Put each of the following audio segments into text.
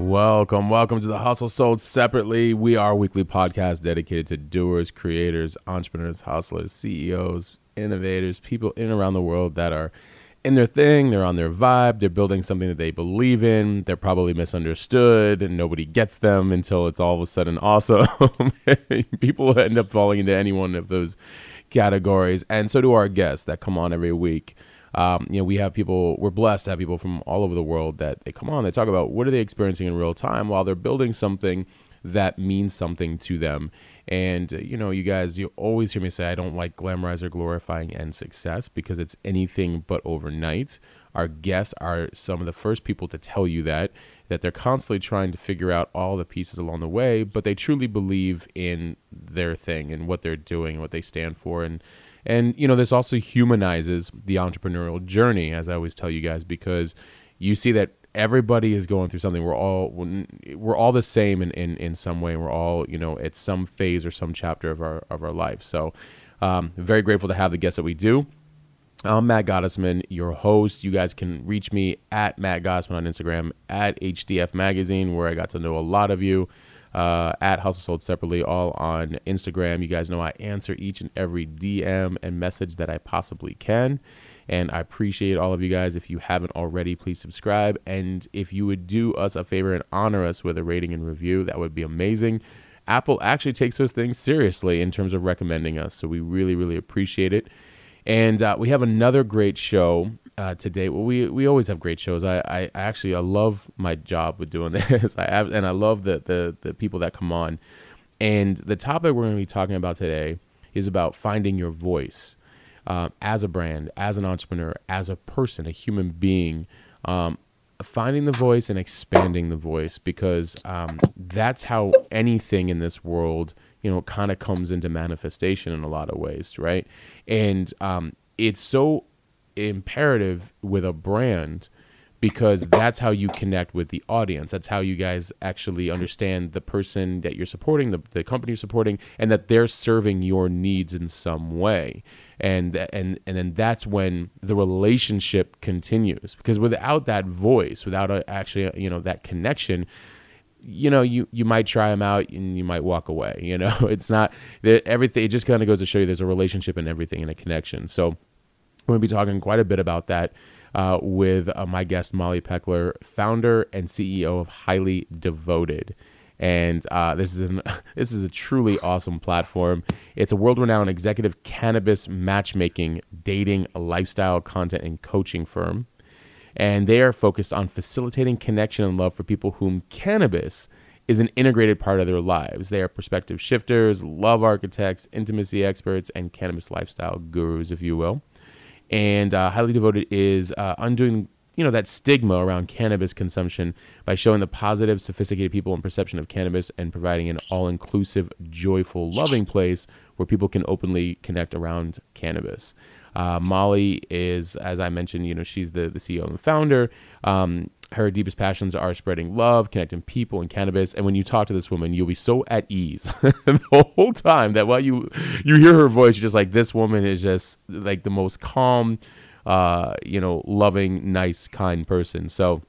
Welcome, welcome to the Hustle Sold Separately. We are a weekly podcast dedicated to doers, creators, entrepreneurs, hustlers, CEOs, innovators, people in and around the world that are in their thing, they're on their vibe, they're building something that they believe in, they're probably misunderstood and nobody gets them until it's all of a sudden awesome. people end up falling into any one of those categories, and so do our guests that come on every week um, you know, we have people, we're blessed to have people from all over the world that they come on, they talk about what are they experiencing in real time while they're building something that means something to them. And, uh, you know, you guys, you always hear me say, I don't like glamorize or glorifying end success because it's anything but overnight. Our guests are some of the first people to tell you that, that they're constantly trying to figure out all the pieces along the way, but they truly believe in their thing and what they're doing, what they stand for. And, and you know, this also humanizes the entrepreneurial journey, as I always tell you guys, because you see that everybody is going through something. We're all we're all the same in, in, in some way. We're all you know at some phase or some chapter of our of our life. So, um, very grateful to have the guests that we do. I'm Matt Gottesman, your host. You guys can reach me at Matt Gottesman on Instagram, at HDF Magazine, where I got to know a lot of you uh, at Hustle Sold separately, all on Instagram. You guys know I answer each and every DM and message that I possibly can. And I appreciate all of you guys. If you haven't already, please subscribe. And if you would do us a favor and honor us with a rating and review, that would be amazing. Apple actually takes those things seriously in terms of recommending us. So we really, really appreciate it. And uh, we have another great show uh, today. Well, we we always have great shows. I, I, actually I love my job with doing this. I have, and I love the, the the people that come on. And the topic we're going to be talking about today is about finding your voice uh, as a brand, as an entrepreneur, as a person, a human being. Um, finding the voice and expanding the voice because um, that's how anything in this world you know kind of comes into manifestation in a lot of ways right and um, it's so imperative with a brand because that's how you connect with the audience. That's how you guys actually understand the person that you're supporting, the, the company you're supporting, and that they're serving your needs in some way. And and and then that's when the relationship continues. Because without that voice, without a, actually uh, you know that connection, you know you you might try them out and you might walk away. You know it's not that everything. It just kind of goes to show you there's a relationship and everything and a connection. So we're going to be talking quite a bit about that uh, with uh, my guest, Molly Peckler, founder and CEO of Highly Devoted. And uh, this is an, this is a truly awesome platform. It's a world-renowned executive cannabis matchmaking, dating, lifestyle content, and coaching firm. And they are focused on facilitating connection and love for people whom cannabis is an integrated part of their lives. They are perspective shifters, love architects, intimacy experts, and cannabis lifestyle gurus, if you will and uh, highly devoted is uh, undoing you know that stigma around cannabis consumption by showing the positive sophisticated people and perception of cannabis and providing an all-inclusive joyful loving place where people can openly connect around cannabis. Uh, molly is as i mentioned you know she's the, the ceo and founder. Um, her deepest passions are spreading love, connecting people, and cannabis. And when you talk to this woman, you'll be so at ease the whole time that while you you hear her voice, you're just like, this woman is just like the most calm, uh, you know, loving, nice, kind person. So,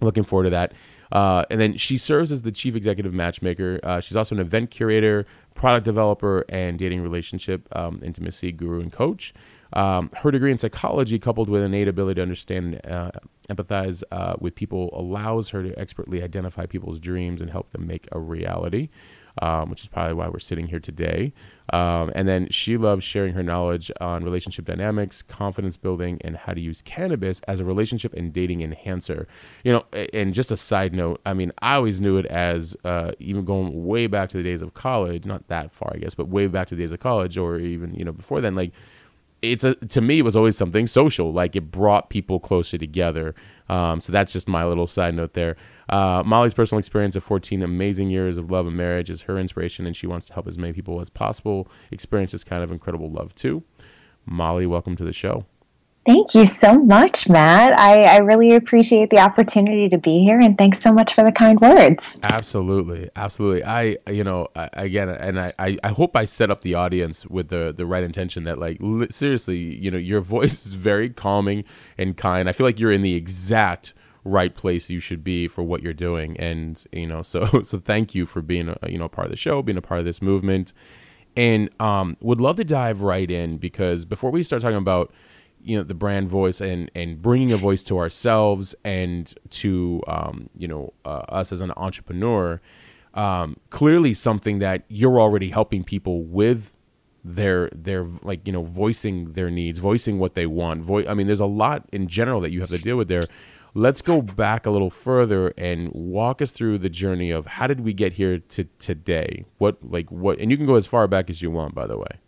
looking forward to that. Uh, and then she serves as the chief executive matchmaker. Uh, she's also an event curator, product developer, and dating relationship um, intimacy guru and coach. Um, her degree in psychology, coupled with innate ability to understand uh, empathize uh, with people, allows her to expertly identify people's dreams and help them make a reality. Um, which is probably why we're sitting here today. Um, and then she loves sharing her knowledge on relationship dynamics, confidence building, and how to use cannabis as a relationship and dating enhancer. You know, and just a side note, I mean, I always knew it as uh, even going way back to the days of college, not that far, I guess, but way back to the days of college, or even you know before then, like it's a to me it was always something social like it brought people closer together. Um, so that's just my little side note there. Uh, molly's personal experience of 14 amazing years of love and marriage is her inspiration and she wants to help as many people as possible experience this kind of incredible love too. Molly welcome to the show Thank you so much, Matt. I, I really appreciate the opportunity to be here, and thanks so much for the kind words. Absolutely, absolutely. I, you know, I, again, and I, I hope I set up the audience with the the right intention. That, like, li- seriously, you know, your voice is very calming and kind. I feel like you're in the exact right place you should be for what you're doing, and you know, so so thank you for being, a, you know, part of the show, being a part of this movement, and um, would love to dive right in because before we start talking about you know the brand voice and and bringing a voice to ourselves and to um, you know uh, us as an entrepreneur um, clearly something that you're already helping people with their their like you know voicing their needs voicing what they want. Vo- i mean there's a lot in general that you have to deal with there. Let's go back a little further and walk us through the journey of how did we get here to today? What like what and you can go as far back as you want by the way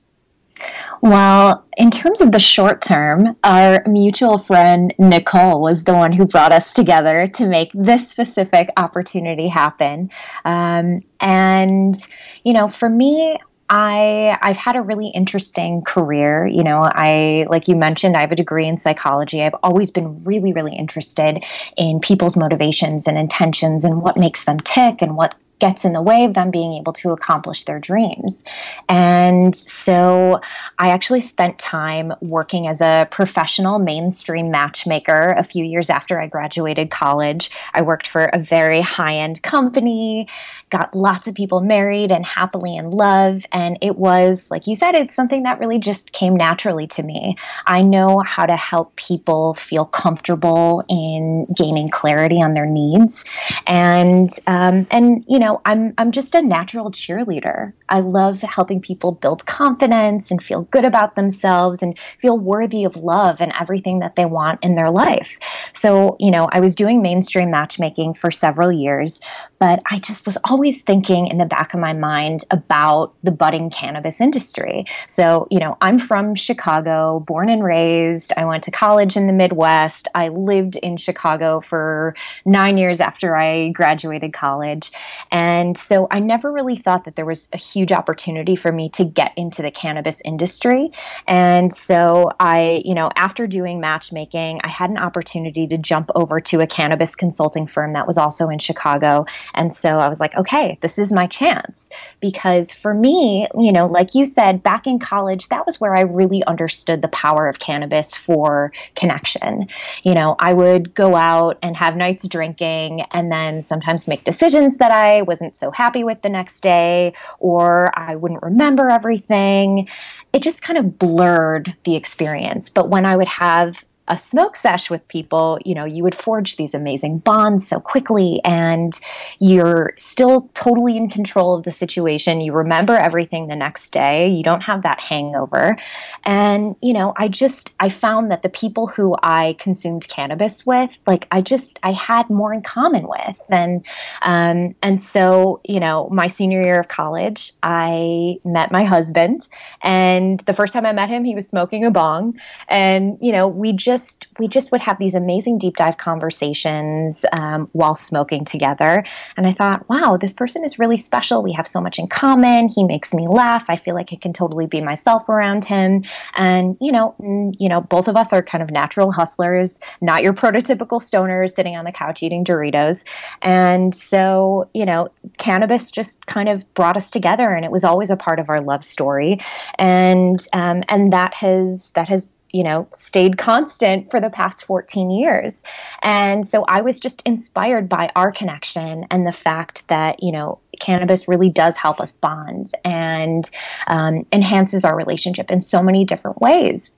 well, in terms of the short term, our mutual friend Nicole was the one who brought us together to make this specific opportunity happen. Um, and, you know, for me, I I've had a really interesting career. You know, I like you mentioned, I have a degree in psychology. I've always been really, really interested in people's motivations and intentions and what makes them tick and what gets in the way of them being able to accomplish their dreams. And so I actually spent time working as a professional mainstream matchmaker a few years after I graduated college. I worked for a very high end company got lots of people married and happily in love. And it was, like you said, it's something that really just came naturally to me. I know how to help people feel comfortable in gaining clarity on their needs. And, um, and you know, I'm, I'm just a natural cheerleader. I love helping people build confidence and feel good about themselves and feel worthy of love and everything that they want in their life. So, you know, I was doing mainstream matchmaking for several years, but I just was always always thinking in the back of my mind about the budding cannabis industry. So, you know, I'm from Chicago, born and raised. I went to college in the Midwest. I lived in Chicago for nine years after I graduated college. And so I never really thought that there was a huge opportunity for me to get into the cannabis industry. And so I, you know, after doing matchmaking, I had an opportunity to jump over to a cannabis consulting firm that was also in Chicago. And so I was like, okay okay, this is my chance. Because for me, you know, like you said, back in college, that was where I really understood the power of cannabis for connection. You know, I would go out and have nights drinking and then sometimes make decisions that I wasn't so happy with the next day or I wouldn't remember everything. It just kind of blurred the experience. But when I would have a smoke sesh with people, you know, you would forge these amazing bonds so quickly and you're still totally in control of the situation. You remember everything the next day. You don't have that hangover. And, you know, I just I found that the people who I consumed cannabis with, like I just I had more in common with. And um and so, you know, my senior year of college, I met my husband and the first time I met him, he was smoking a bong and, you know, we just just we just would have these amazing deep dive conversations um, while smoking together. And I thought, wow, this person is really special. We have so much in common. He makes me laugh. I feel like I can totally be myself around him. And you know, you know, both of us are kind of natural hustlers, not your prototypical stoners sitting on the couch eating Doritos. And so, you know, cannabis just kind of brought us together, and it was always a part of our love story. And um, and that has that has you know, stayed constant for the past 14 years. And so I was just inspired by our connection and the fact that, you know, cannabis really does help us bond and um, enhances our relationship in so many different ways.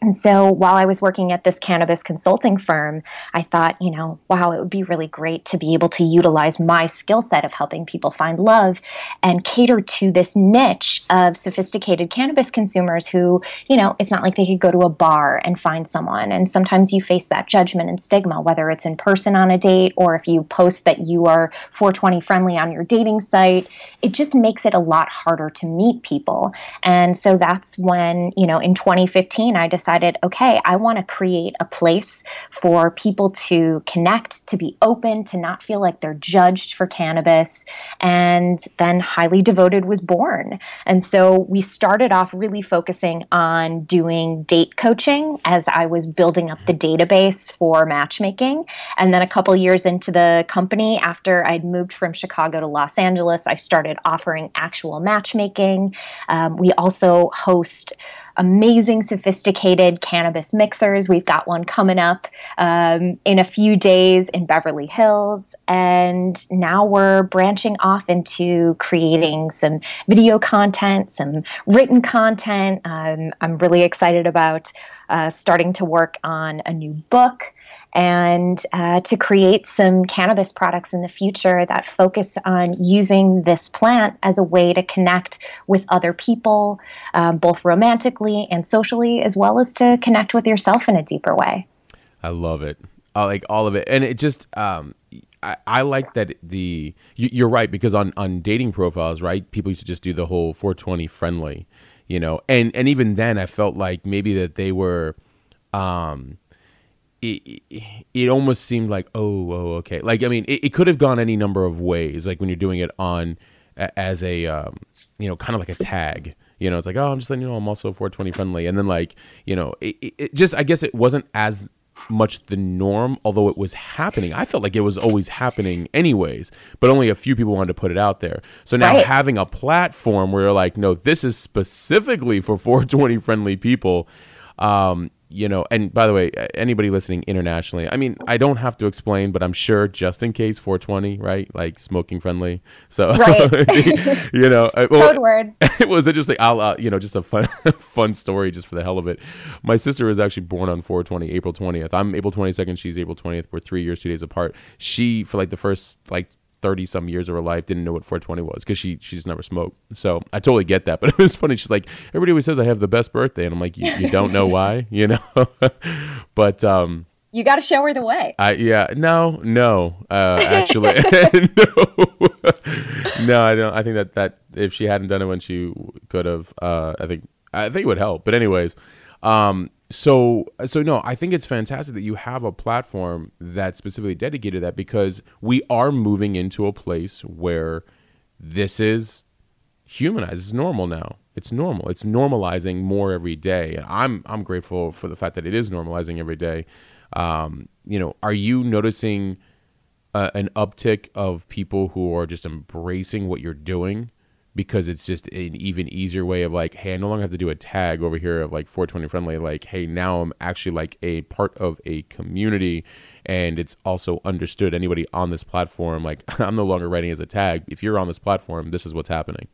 And so while I was working at this cannabis consulting firm, I thought, you know, wow, it would be really great to be able to utilize my skill set of helping people find love and cater to this niche of sophisticated cannabis consumers who, you know, it's not like they could go to a bar and find someone. And sometimes you face that judgment and stigma, whether it's in person on a date or if you post that you are 420 friendly on your dating site. It just makes it a lot harder to meet people. And so that's when, you know, in 2015, I decided decided, okay, I want to create a place for people to connect, to be open, to not feel like they're judged for cannabis. And then Highly Devoted was born. And so we started off really focusing on doing date coaching as I was building up the database for matchmaking. And then a couple years into the company, after I'd moved from Chicago to Los Angeles, I started offering actual matchmaking. Um, we also host amazing, sophisticated cannabis mixers. We've got one coming up um, in a few days in Beverly Hills. And now we're branching off into creating some video content, some written content. Um, I'm really excited about uh, starting to work on a new book and uh, to create some cannabis products in the future that focus on using this plant as a way to connect with other people, um, both romantically and socially, as well as to connect with yourself in a deeper way. I love it. I like all of it, and it just um, I, I, like that the you, are right because on on dating profiles, right, people used to just do the whole 420 friendly, you know, and and even then, I felt like maybe that they were, um, it, it almost seemed like oh oh okay. Like I mean it, it could have gone any number of ways like when you're doing it on as a um, you know kind of like a tag you know? It's like oh I'm just letting you know I'm also 420 friendly. And then like you know it, it just I guess it wasn't as much the norm although it was happening i felt like it was always happening anyways but only a few people wanted to put it out there so now right. having a platform where you're like no this is specifically for 420 friendly people um, you know, and by the way, anybody listening internationally, I mean, I don't have to explain, but I'm sure just in case 420, right? Like smoking friendly. So, right. you know, uh, well, code word. It was interesting. I'll, uh, you know, just a fun, fun story just for the hell of it. My sister was actually born on 420, April 20th. I'm April 22nd. She's April 20th. We're three years, two days apart. She, for like the first like 30 some years of her life didn't know what 420 was because she she's never smoked. So i totally get that but it was funny she's like everybody always says i have the best birthday and i'm like you, you don't know why you know? But um you got to show her the way. I yeah no no uh actually no. No i don't i think that that if she hadn't done it when she could have uh i think i think it would help but anyways um so so no i think it's fantastic that you have a platform that's specifically dedicated to that because we are moving into a place where this is humanized. It's normal now. It's normal. It's normalizing more every day. And i'm i'm grateful for the fact that it is normalizing every day. Um, you know are you noticing uh, an uptick of people who are just embracing what you're doing because it's just an even easier way of like, hey, I no longer have to do a tag over here of like 420 friendly. Like, hey, now I'm actually like a part of a community and it's also understood. Anybody on this platform like i'm no longer writing as a tag. If you're on this platform this is what's happening.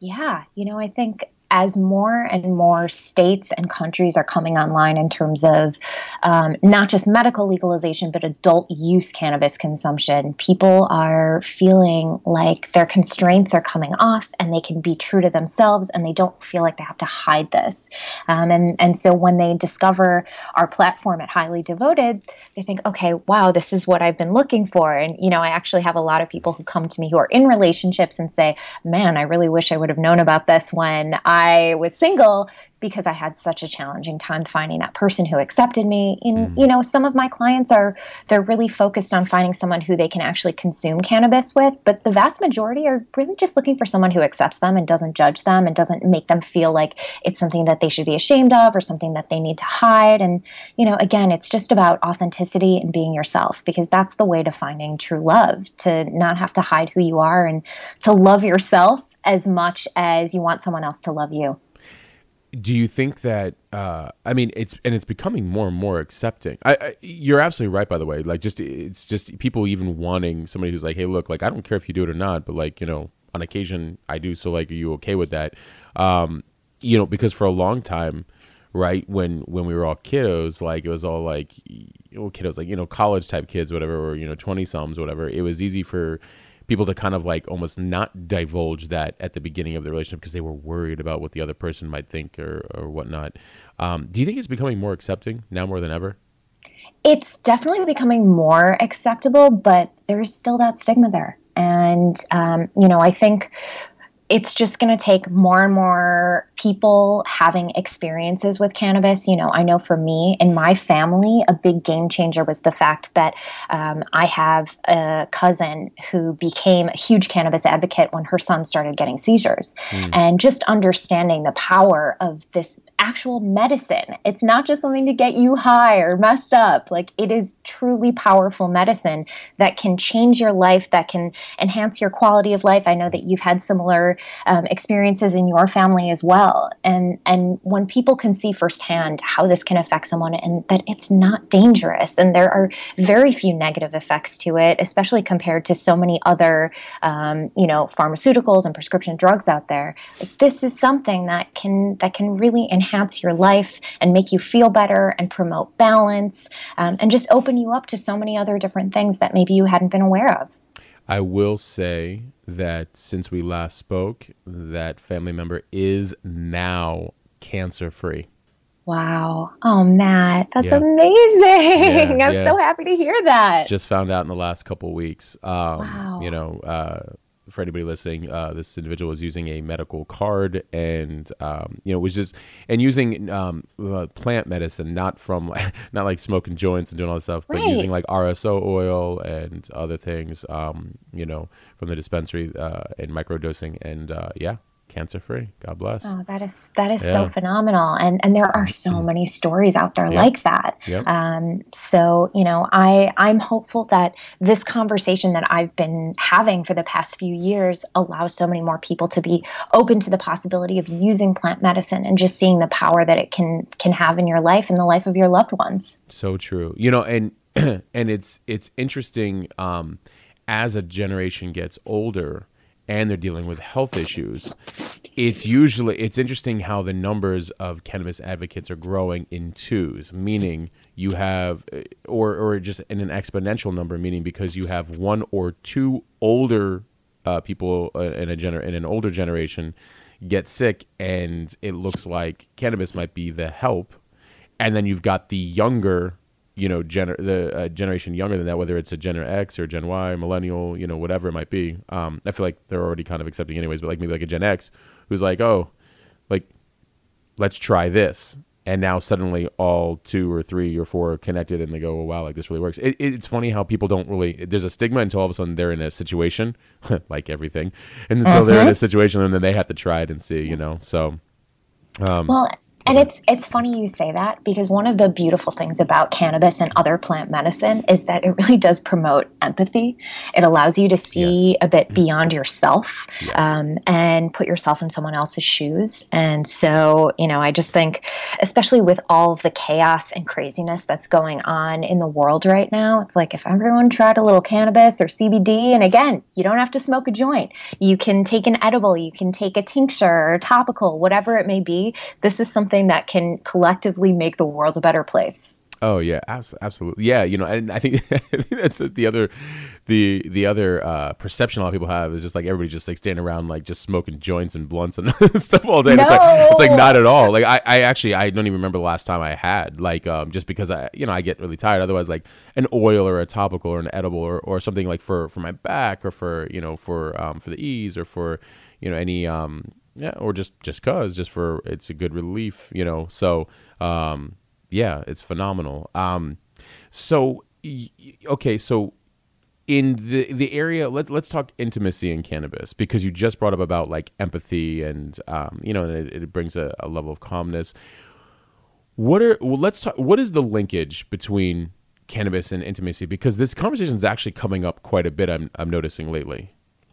Yeah. You know i think as more and more states and countries are coming online in terms of um, not just medical legalization, but adult use cannabis consumption, people are feeling like their constraints are coming off and they can be true to themselves and they don't feel like they have to hide this. Um, and, and so when they discover our platform at Highly Devoted, they think, okay, wow, this is what I've been looking for. And, you know, I actually have a lot of people who come to me who are in relationships and say, man, I really wish I would have known about this when I I was single because I had such a challenging time finding that person who accepted me. In mm. you know, some of my clients are they're really focused on finding someone who they can actually consume cannabis with, but the vast majority are really just looking for someone who accepts them and doesn't judge them and doesn't make them feel like it's something that they should be ashamed of or something that they need to hide. And you know, again, it's just about authenticity and being yourself because that's the way to finding true love, to not have to hide who you are and to love yourself as much as you want someone else to love you. Do you think that? Uh, I mean, it's and it's becoming more and more accepting. I, I, you're absolutely right, by the way. Like, just it's just people even wanting somebody who's like, hey, look, like I don't care if you do it or not, but like you know, on occasion I do. So like, are you okay with that? Um, you know, because for a long time, right? When when we were all kiddos, like it was all like well, kiddos, like you know, college type kids, whatever, or you know, twenty somethings, whatever. It was easy for people to kind of like almost not divulge that at the beginning of the relationship because they were worried about what the other person might think or or whatnot. Um, do you think it's becoming more accepting now more than ever? It's definitely becoming more acceptable, but there's still that stigma there. And, um, you know, I think it's just going to take more and more people having experiences with cannabis. You know, I know for me in my family, a big game changer was the fact that um, I have a cousin who became a huge cannabis advocate when her son started getting seizures. Mm. And just understanding the power of this actual medicine. It's not just something to get you high or messed up. Like it is truly powerful medicine that can change your life, that can enhance your quality of life. I know that you've had similar um, experiences in your family as well. And and when people can see firsthand how this can affect someone and that it's not dangerous and there are very few negative effects to it, especially compared to so many other um, you know pharmaceuticals and prescription drugs out there. Like, this is something that can that can really enhance your life and make you feel better and promote balance um, and just open you up to so many other different things that maybe you hadn't been aware of. I will say that since we last spoke, that family member is now cancer free. Wow. Oh, Matt, that's yeah. amazing. Yeah, I'm yeah. so happy to hear that. Just found out in the last couple weeks. Um, wow. You know, uh, for anybody listening, uh, this individual was using a medical card, and um, you know was just and using um, uh, plant medicine, not from not like smoking joints and doing all this stuff, right. but using like RSO oil and other things, um, you know, from the dispensary uh, and microdosing, and uh, yeah, cancer free. God bless. Oh, that is that is yeah. so phenomenal, and and there are so mm-hmm. many stories out there yep. like that. Yep. Um, so you know, I I'm hopeful that this conversation that I've been having for the past few years allows so many more people to be open to the possibility of using plant medicine and just seeing the power that it can can have in your life and the life of your loved ones. So true. You know, and and it's it's interesting um, as a generation gets older and they're dealing with health issues, it's usually it's interesting how the numbers of cannabis advocates are growing in twos, meaning you have or or just in an exponential number, meaning because you have one or two older uh, people uh, in a gener- in an older generation get sick, and it looks like cannabis might be the help, and then you've got the younger you know, gener- the uh, generation younger than that, whether it's a Gen X or Gen Y, millennial, you know, whatever it might be. Um, I feel like they're already kind of accepting anyways, but like maybe like a Gen X who's like, oh, like, let's try this. And now suddenly all two or three or four are connected and they go, oh, wow, like this really works. It, it's funny how people don't really, there's a stigma until all of a sudden they're in a situation, like everything. And so mm-hmm. they're in a situation and then they have to try it and see, you know? So, um, well, and it's it's funny you say that because one of the beautiful things about cannabis and other plant medicine is that it really does promote empathy. It allows you to see yes. a bit beyond yourself yes. um, and put yourself in someone else's shoes. And so, you know, I just think, especially with all of the chaos and craziness that's going on in the world right now, it's like if everyone tried a little cannabis or CBD, and again, you don't have to smoke a joint. You can take an edible, you can take a tincture or topical, whatever it may be. This is something something that can collectively make the world a better place. Oh yeah, absolutely. Yeah, you know, and I think, that's the other, the the other uh, perception a lot of people have is just like everybody just like standing around like just smoking joints and blunts and stuff all day. No. It's like it's like not at all. Like I, I actually I don't even remember the last time I had like um just because I you know I get really tired. Otherwise like an oil or a topical or an edible or, or something like for for my back or for you know for um for the ease or for you know any um yeah, or just just cause, just for it's a good relief, you know. So, um, yeah, it's phenomenal. Um, so, okay, so in the the area, let let's talk intimacy in cannabis because you just brought up about like empathy and um, you know, it, it brings a, a level of calmness. What are well, let's talk. What is the linkage between cannabis and intimacy? Because this conversation is actually coming up quite a bit. I'm I'm noticing lately.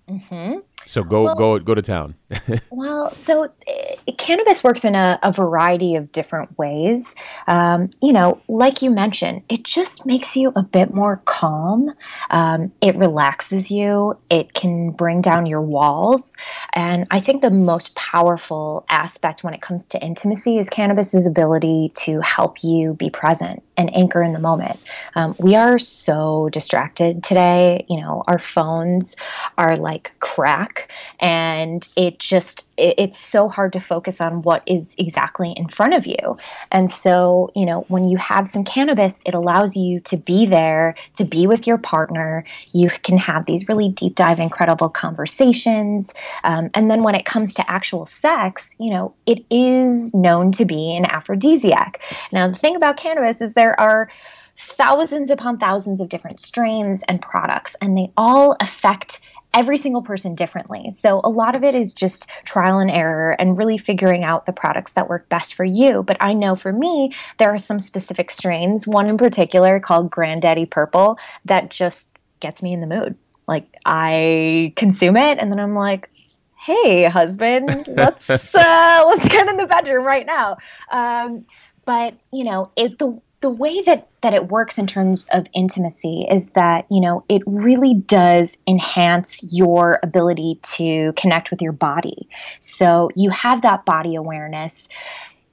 Mm-hmm. So go well, go go to town. well, so uh, cannabis works in a, a, variety of different ways. Um, you know, like you mentioned, it just makes you a bit more calm. Um, it relaxes you. It can bring down your walls. And I think the most powerful aspect when it comes to intimacy is cannabis's ability to help you be present and anchor in the moment. Um, we are so distracted today. You know, our phones are like crack, and it just it, it's so hard to focus on what is exactly in front of you. And so, you know, when you have some cannabis, it allows you to be there, to be with your partner. You can have these really deep dive, incredible conversations. Um, and then when it comes to actual sex, you know, it is known to be an aphrodisiac. Now, the thing about cannabis is there there are thousands upon thousands of different strains and products, and they all affect every single person differently. So a lot of it is just trial and error and really figuring out the products that work best for you. But I know for me, there are some specific strains, one in particular called Granddaddy Purple, that just gets me in the mood. Like I consume it and then I'm like, hey, husband, let's uh, let's get in the bedroom right now. Um, but you know, it the the way that that it works in terms of intimacy is that you know it really does enhance your ability to connect with your body so you have that body awareness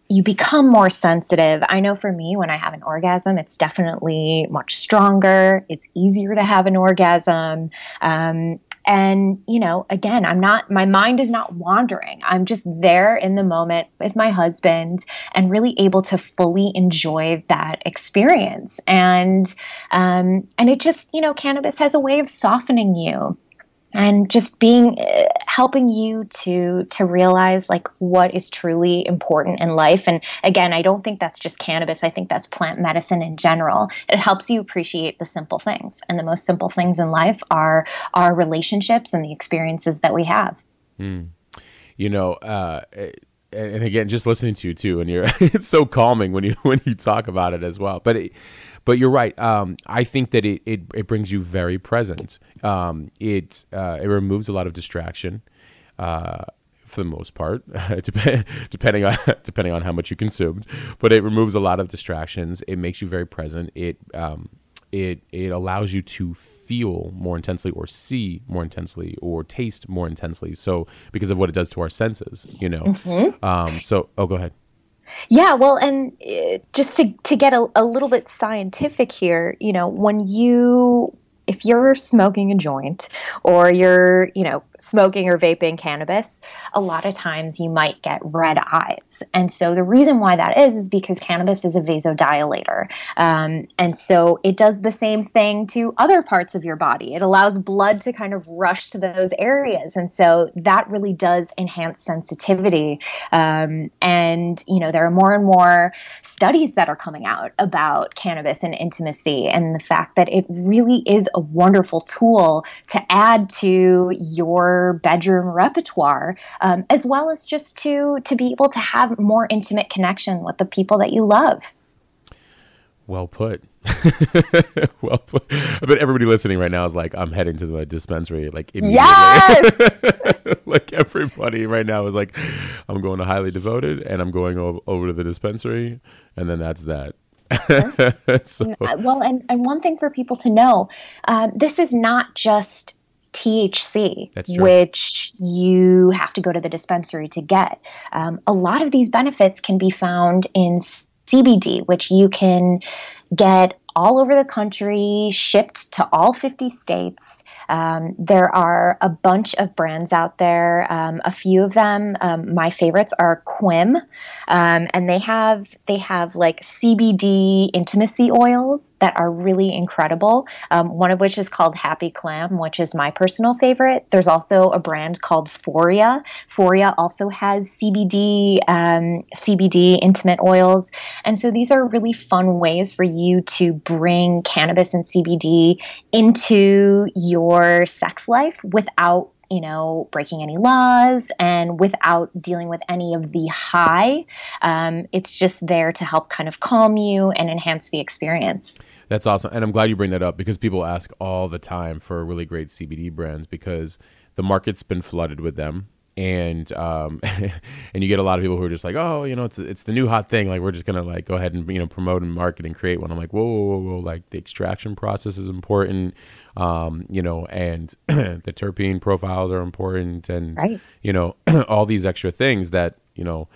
you become more sensitive. I know for me, when I have an orgasm, it's definitely much stronger. It's easier to have an orgasm. Um, and, you know, again, I'm not, my mind is not wandering. I'm just there in the moment with my husband and really able to fully enjoy that experience. And, um, and it just, you know, cannabis has a way of softening you and just being uh, helping you to to realize like what is truly important in life. And again i don't think that's just cannabis. I think that's plant medicine in general. It helps you appreciate the simple things. And the most simple things in life are our relationships and the experiences that we have. Mm. you know uh, and again just listening to you too and you're it's so calming when you when you talk about it as well. But it, but you're right. Um, I think that it, it, it brings you very present. Um, it uh, it removes a lot of distraction. Uh, for the most part, depending on depending on how much you consumed, but it removes a lot of distractions. It makes you very present. It um, it it allows you to feel more intensely, or see more intensely, or taste more intensely. So because of what it does to our senses, you know. Mm-hmm. Um, so oh, go ahead. Yeah, well, and uh, just to to get a, a little bit scientific here, you know, when you if you're smoking a joint or you're, you know, smoking or vaping cannabis, a lot of times you might get red eyes. And so the reason why that is is because cannabis is a vasodilator. Um, and so it does the same thing to other parts of your body. It allows blood to kind of rush to those areas. And so that really does enhance sensitivity. Um, and, you know, there are more and more studies that are coming out about cannabis and intimacy and the fact that it really is a wonderful tool to add to your bedroom repertoire, um, as well as just to to be able to have more intimate connection with the people that you love. Well put. well put. I bet everybody listening right now is like, I'm heading to the dispensary like immediately. Yes! like everybody right now is like, I'm going to highly devoted and I'm going over, over to the dispensary and then that's that. so. Well, and, and one thing for people to know uh, this is not just THC, which you have to go to the dispensary to get. Um, a lot of these benefits can be found in CBD, which you can get all over the country, shipped to all 50 states. Um, there are a bunch of brands out there. Um, a few of them, um, my favorites are Quim, um, and they have they have like CBD intimacy oils that are really incredible. Um, one of which is called Happy Clam, which is my personal favorite. There's also a brand called Foria. Foria also has CBD um, CBD intimate oils, and so these are really fun ways for you to bring cannabis and CBD into your sex life without you know, breaking any laws and without dealing with any of the high. Um, it's just there to help kind of calm you and enhance the experience. That's awesome. And I'm glad you bring that up because people ask all the time for really great CBD brands because the market's been flooded with them and um, and you get a lot of people who are just like, oh, you know, it's it's the new hot thing. Like we're just gonna like go ahead and you know promote and market and create one. I'm like, whoa, whoa, whoa, whoa. like the extraction process is important, um, you know, and the terpene profiles are important, and right. you know all these extra things that you know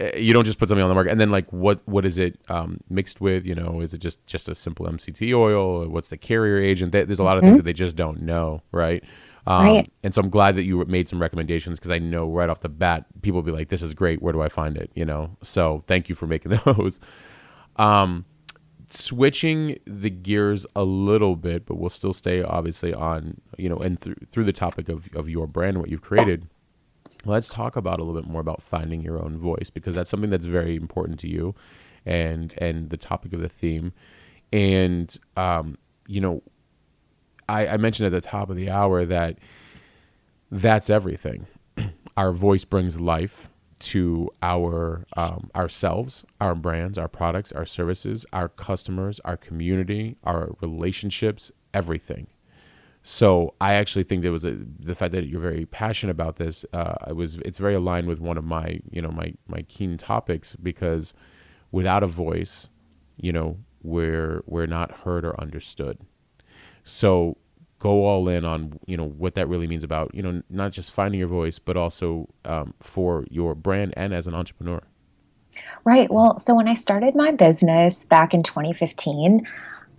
eh, you don't just put something on the market and then like what what is it um, mixed with you know is it just just a simple mct oil what's the carrier agent there's a lot of mm-hmm. things that they just don't know right um, right. And so I'm glad that you made some recommendations because I know right off the bat people will be like, "This is great. Where do I find it?" You know. So thank you for making those. Um, switching the gears a little bit, but we'll still stay obviously on you know and through through the topic of of your brand, what you've created. Let's talk about a little bit more about finding your own voice because that's something that's very important to you, and and the topic of the theme, and um, you know I, I mentioned at the top of the hour that that's everything. our voice brings life to our um, ourselves, our brands, our products, our services, our customers, our community, our relationships, everything. So I actually think there was a, the fact that you're very passionate about this. Uh, it was it's very aligned with one of my you know my my keen topics because without a voice, you know we're we're not heard or understood. So go all in on you know what that really means about you know not just finding your voice, but also um, for your brand and as an entrepreneur. Right. Well, so when I started my business back in 2015.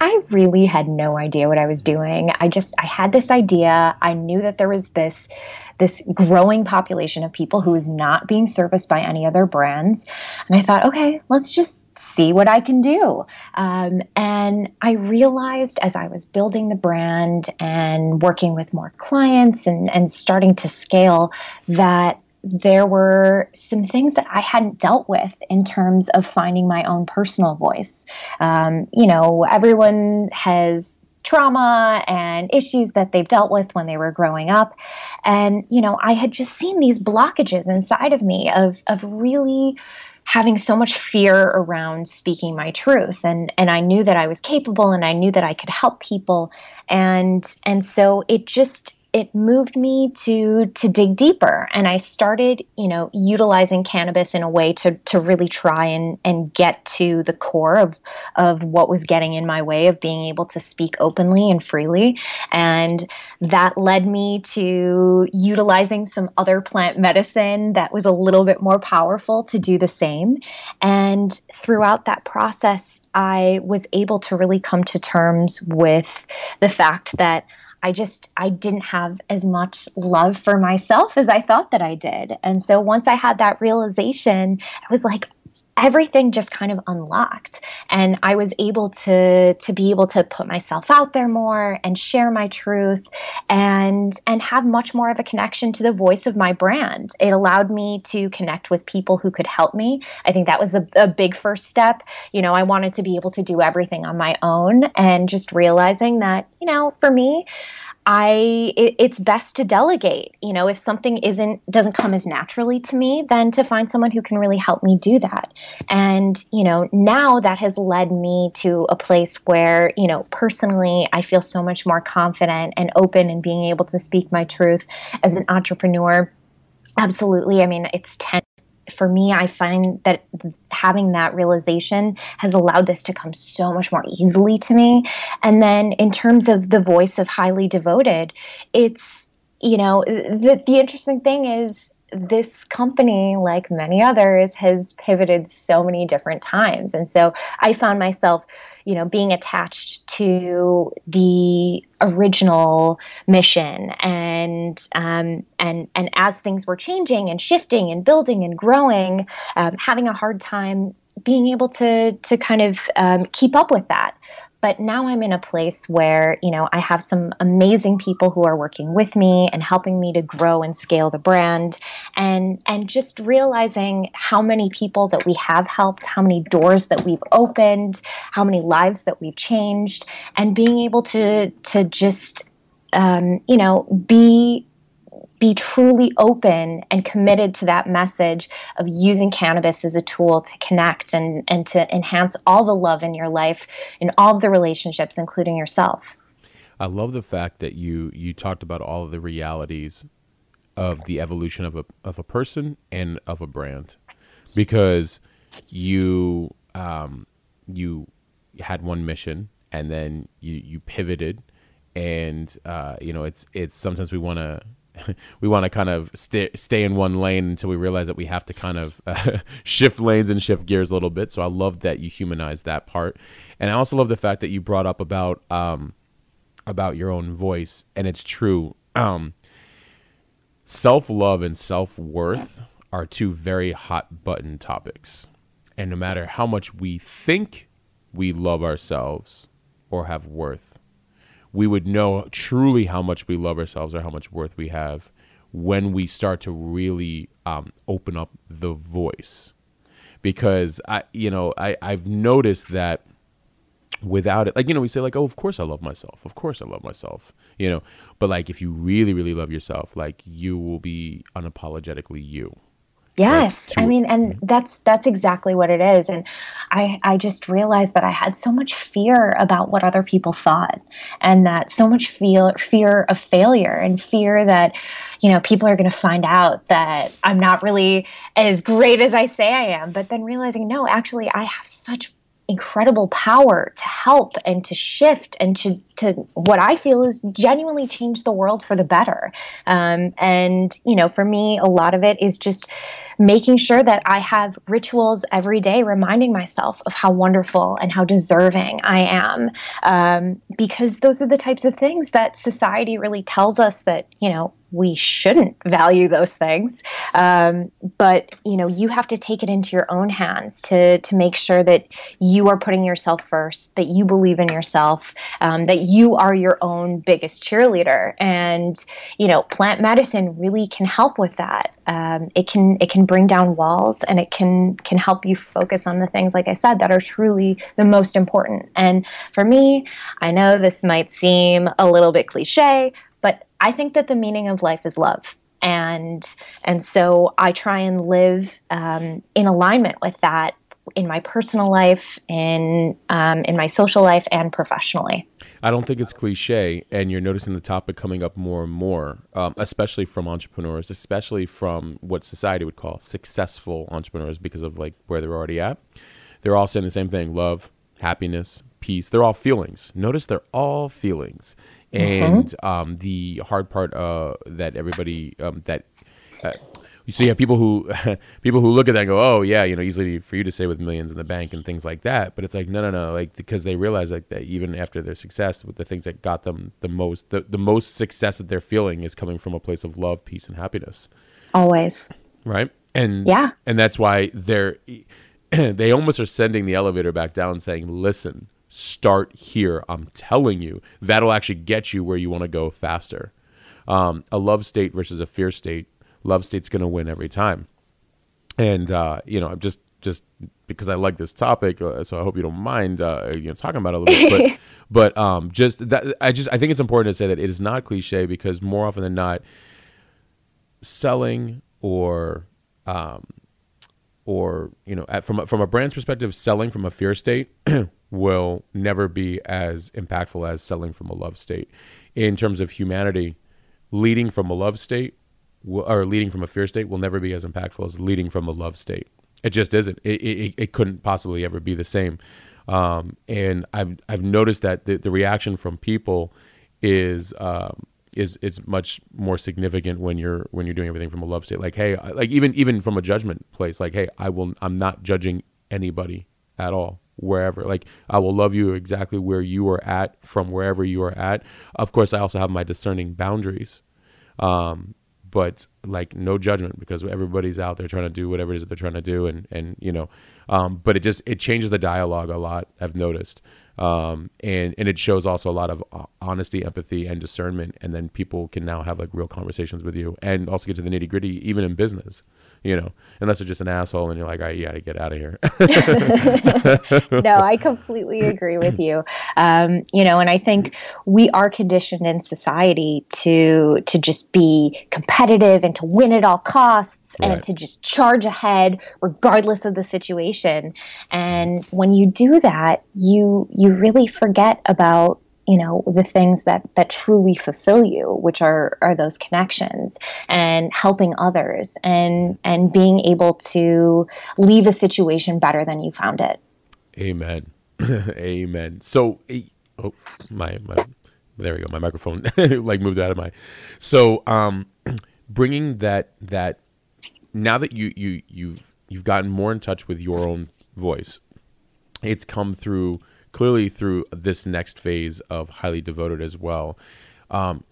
I really had no idea what I was doing. I just I had this idea. I knew that there was this this growing population of people who is not being serviced by any other brands. And I thought, okay, let's just see what I can do. Um, and I realized as I was building the brand and working with more clients and, and starting to scale that there were some things that I hadn't dealt with in terms of finding my own personal voice. Um, you know, everyone has trauma and issues that they've dealt with when they were growing up. And, you know, I had just seen these blockages inside of me of, of really having so much fear around speaking my truth and and I knew that I was capable and I knew that I could help people and and so it just it moved me to to dig deeper. And i started you know utilizing cannabis in a way to to really try and and get to the core of of what was getting in my way of being able to speak openly and freely. And that led me to utilizing some other plant medicine that was a little bit more powerful to do the same. And throughout that process i was able to really come to terms with the fact that I just I didn't have as much love for myself as I thought that I did. And so once I had that realization, I was like everything just kind of unlocked. And i was able to to be able to put myself out there more and share my truth and and have much more of a connection to the voice of my brand. It allowed me to connect with people who could help me. I think that was a, a big first step. You know i wanted to be able to do everything on my own and just realizing that you know for me I it, it's best to delegate. You know, if something isn't doesn't come as naturally to me, then to find someone who can really help me do that. And you know, now that has led me to a place where you know, personally, I feel so much more confident and open in being able to speak my truth as an entrepreneur. Absolutely. I mean, it's 10 for me, I find that having that realization has allowed this to come so much more easily to me. And then in terms of the voice of highly devoted, it's, you know, the, the interesting thing is this company, like many others, has pivoted so many different times. And so I found myself, you know, being attached to the original mission and um, and and as things were changing and shifting and building and growing, um, having a hard time being able to to kind of um, keep up with that. But now I'm in a place where, you know, I have some amazing people who are working with me and helping me to grow and scale the brand. And and just realizing how many people that we have helped, how many doors that we've opened, how many lives that we've changed and being able to to just um, you know, be be truly open and committed to that message of using cannabis as a tool to connect and, and to enhance all the love in your life in all the relationships, including yourself. I love the fact that you you talked about all of the realities of the evolution of a of a person and of a brand, because you um, you had one mission and then you you pivoted, and uh, you know it's it's sometimes we want to we want to kind of stay stay in one lane until we realize that we have to kind of uh, shift lanes and shift gears a little bit. So I love that you humanize that part, and I also love the fact that you brought up about um, about your own voice, and it's true. Um, self love and self worth are two very hot button topics, and no matter how much we think we love ourselves or have worth we would know truly how much we love ourselves or how much worth we have when we start to really um, open up the voice. Because i you know I, i've noticed that without it like you know we say like oh of course i love myself. Of course i love myself you know? But like if you really really love yourself like you will be unapologetically you Yes. I mean and that's that's exactly what it is. And I I just realized that I had so much fear about what other people thought and that so much fear fear of failure and fear that you know people are going to find out that I'm not really as great as I say I am. But then realizing no actually I have such incredible power to help and to shift and to, to what I feel is genuinely change the world for the better. Um, and, you know, for me, a lot of it is just making sure that I have rituals every day reminding myself of how wonderful and how deserving I am. Um, because those are the types of things that society really tells us that, you know, we shouldn't value those things. Um, but you know, you have to take it into your own hands to to make sure that you are putting yourself first, that you believe in yourself, um, that you are your own biggest cheerleader. And you know, plant medicine really can help with that. Um, it can it can bring down walls and it can can help you focus on the things, like I said, that are truly the most important. And for me, I know this might seem a little bit cliche, but I think that the meaning of life is love. And and so I try and live um, in alignment with that in my personal life, in um, in my social life, and professionally. I don't think it's cliche, and you're noticing the topic coming up more and more, um, especially from entrepreneurs, especially from what society would call successful entrepreneurs, because of like where they're already at. They're all saying the same thing: love, happiness, peace. They're all feelings. Notice they're all feelings. Mm-hmm. and mm-hmm. um, the hard part uh, that everybody um, that uh, so you have people who people who look at that and go, oh yeah, you know, easily for you to say with millions in the bank and things like that. But it's like no, no, no, like because they realize like that even after their success, with the things that got them the most, the, the most success that they're feeling is coming from a place of love, peace, and happiness. Always. Right. And yeah, and that's why they're they almost are sending the elevator back down, saying, listen, start here. I'm telling you, that'll actually get you where you want to go faster. Um, a love state versus a fear state, love state's going to win every time. And uh, you know, I'm just just because I like this topic, uh, so I hope you don't mind uh, you know talking about it a little bit. But but um, just that I just I think it's important to say that it is not cliche because more often than not, selling or um, or you know, at, from a, from a brand's perspective, selling from a fear state will never be as impactful as selling from a love state. In terms of humanity, leading from a love state or leading from a fear state will never be as impactful as leading from a love state. It just isn't. It, it, it couldn't possibly ever be the same. Um, and I've, I've noticed that the, the reaction from people is, um, is, is much more significant when you're, when you're doing everything from a love state. Like, Hey, like even, even from a judgment place, like, Hey, I will, I'm not judging anybody at all wherever. Like I will love you exactly where you are at from wherever you are at. Of course, I also have my discerning boundaries. Um, but like no judgment because everybody's out there trying to do whatever it is that they're trying to do and and you know um, but it just it changes the dialogue a lot i've noticed. Um, and and it shows also a lot of uh, honesty empathy and discernment and then people can now have like real conversations with you and also get to the nitty gritty even in business you know, unless you're just an asshole and you're like, all right, you got to get out of here. no, I completely agree with you. Um, you know, and I think we are conditioned in society to to just be competitive and to win at all costs and right. to just charge ahead regardless of the situation and when you do that you you really forget about you know the things that that truly fulfill you which are are those connections and helping others and and being able to leave a situation better than you found it. Amen. Amen. So oh my my there we go. My microphone like moved out of my so um bringing that that now that you you you've you've gotten more in touch with your own voice it's come through clearly through this next phase of highly devoted as well. Um,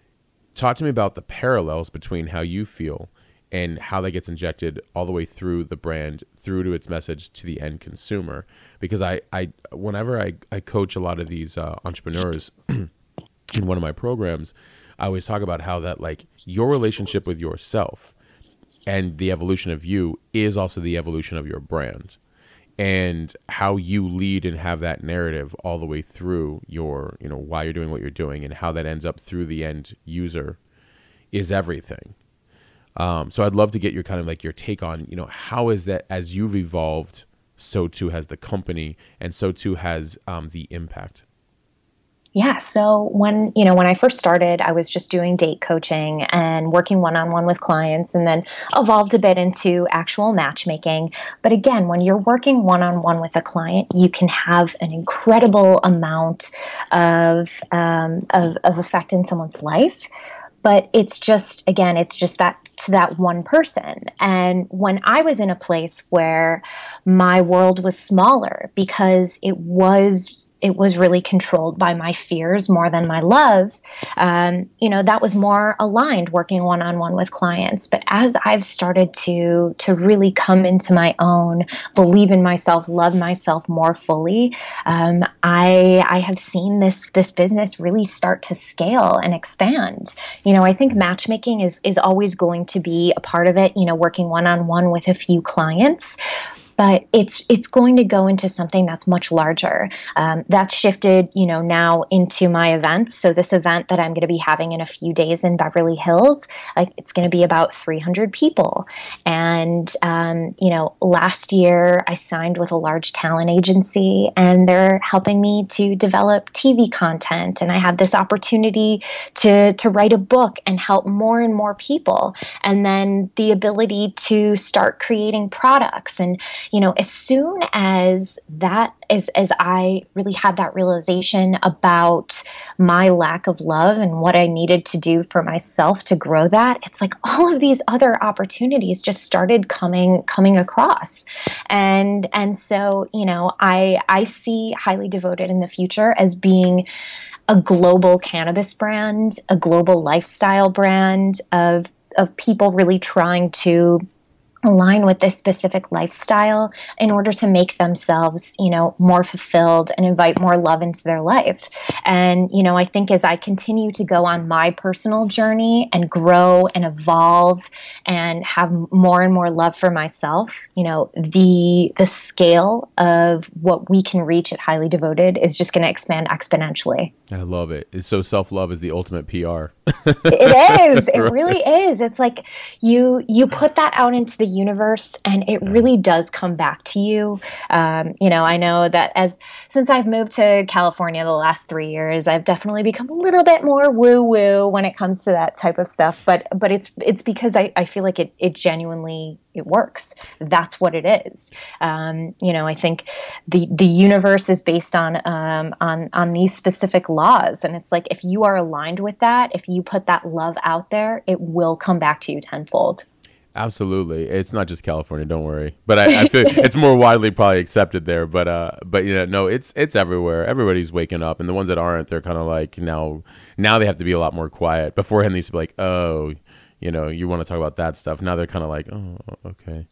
talk to me about the parallels between how you feel and how that gets injected all the way through the brand through to its message to the end consumer because i i whenever i, I coach a lot of these uh, entrepreneurs in one of my programs i always talk about how that like your relationship with yourself and the evolution of you is also the evolution of your brand and how you lead and have that narrative all the way through your you know why you're doing what you're doing and how that ends up through the end user is everything. Um, so i'd love to get your kind of like your take on you know how is that as you've evolved so too has the company and so too has um, the impact yeah. So when, you know, when I first started, I was just doing date coaching and working one on one with clients and then evolved a bit into actual matchmaking. But again, when you're working one on one with a client, you can have an incredible amount of, um, of, of effect in someone's life but it's just again it's just that to that one person and when i was in a place where my world was smaller because it was it was really controlled by my fears more than my love. Um, you know, that was more aligned working one on one with clients. But as I've started to to really come into my own, believe in myself, love myself more fully, um, I I have seen this this business really start to scale and expand. You know, I think matchmaking is is always going to be a part of it. You know, working one on one with a few clients but it's it's going to go into something that's much larger. Um, that's shifted, you know, now into my events. So this event that I'm going to be having in a few days in Beverly Hills, like it's going to be about 300 people. And um, you know, last year I signed with a large talent agency, and they're helping me to develop TV content. And I have this opportunity to to write a book and help more and more people. And then the ability to start creating products and you know, as soon as that, as, as I really had that realization about my lack of love and what I needed to do for myself to grow that, it's like all of these other opportunities just started coming, coming across. And, and so, you know, I, I see highly devoted in the future as being a global cannabis brand, a global lifestyle brand of of people really trying to align with this specific lifestyle in order to make themselves you know more fulfilled and invite more love into their life. And you know i think as i continue to go on my personal journey and grow and evolve and have more and more love for myself you know the the scale of what we can reach at highly devoted is just going to expand exponentially. I love it. It's so self-love is the ultimate pr it is. It really is. It's like you you put that out into the universe and it really does come back to you um, you know i know that as since i've moved to california the last three years i've definitely become a little bit more woo woo when it comes to that type of stuff but but it's it's because i, I feel like it, it genuinely it works. That's what it is. Um, you know, I think the the universe is based on um, on on these specific laws, and it's like if you are aligned with that, if you put that love out there, it will come back to you tenfold. Absolutely, it's not just California. Don't worry, but I, I feel it's more widely probably accepted there. But uh, but you know, no, it's it's everywhere. Everybody's waking up, and the ones that aren't, they're kind of like now now they have to be a lot more quiet. Beforehand, they used to be like, oh, you know, you want to talk about that stuff. Now they're kind of like, oh, okay.